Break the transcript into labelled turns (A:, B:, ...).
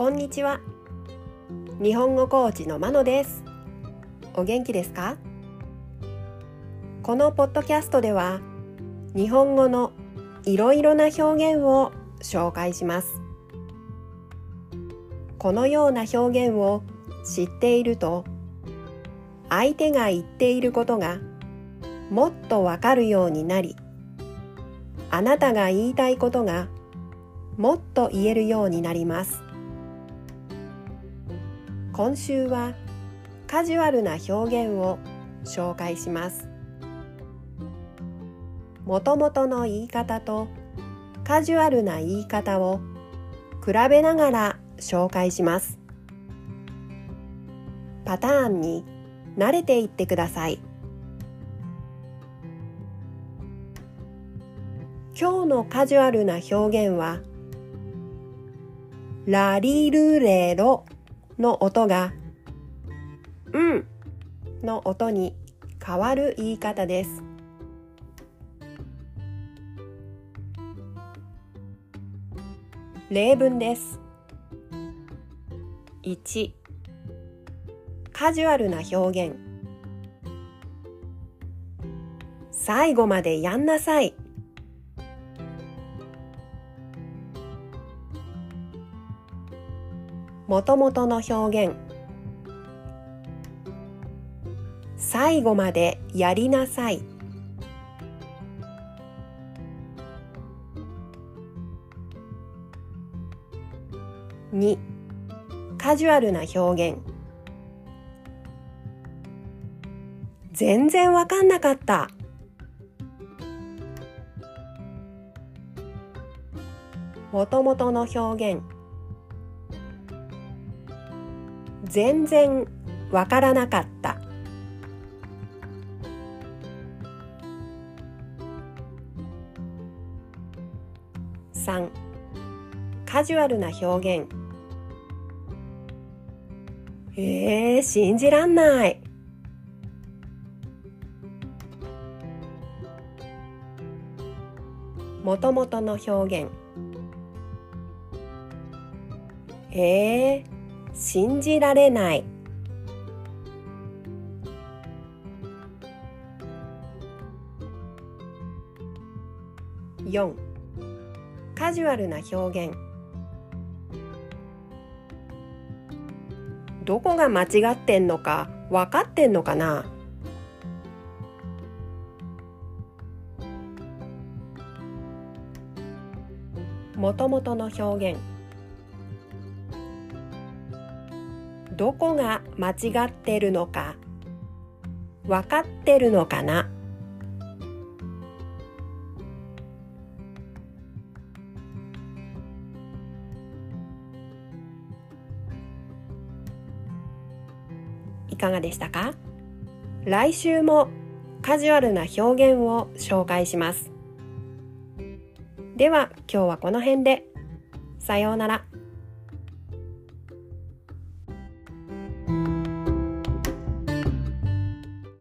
A: こんにちは。日本語コーチのまのです。お元気ですか？このポッドキャストでは日本語のいろいろな表現を紹介します。このような表現を知っていると相手が言っていることがもっとわかるようになりあなたが言いたいことがもっと言えるようになります。今週はカジュアルな表現を紹介します。もともとの言い方とカジュアルな言い方を比べながら紹介します。パターンに慣れていってください。今日のカジュアルな表現はラリルレロの音がうん。の音に変わる言い方です。例文です。1カジュアルな表現。最後までやんなさいもともとの表現。最後までやりなさい。2カジュアルな表現。全然わかんなかった。もともとの表現。全然わからなかった。3カジュアルな表現。えー、信じらんない。もともとの表現。え。ー、信じられない。4カジュアルな表現。どこが間違ってんのか分かってんのかな。もともとの表現。どこが間違ってるのか分かってるのかないかがでしたか？来週もカジュアルな表現を紹介します。では今日はこの辺で。さようなら。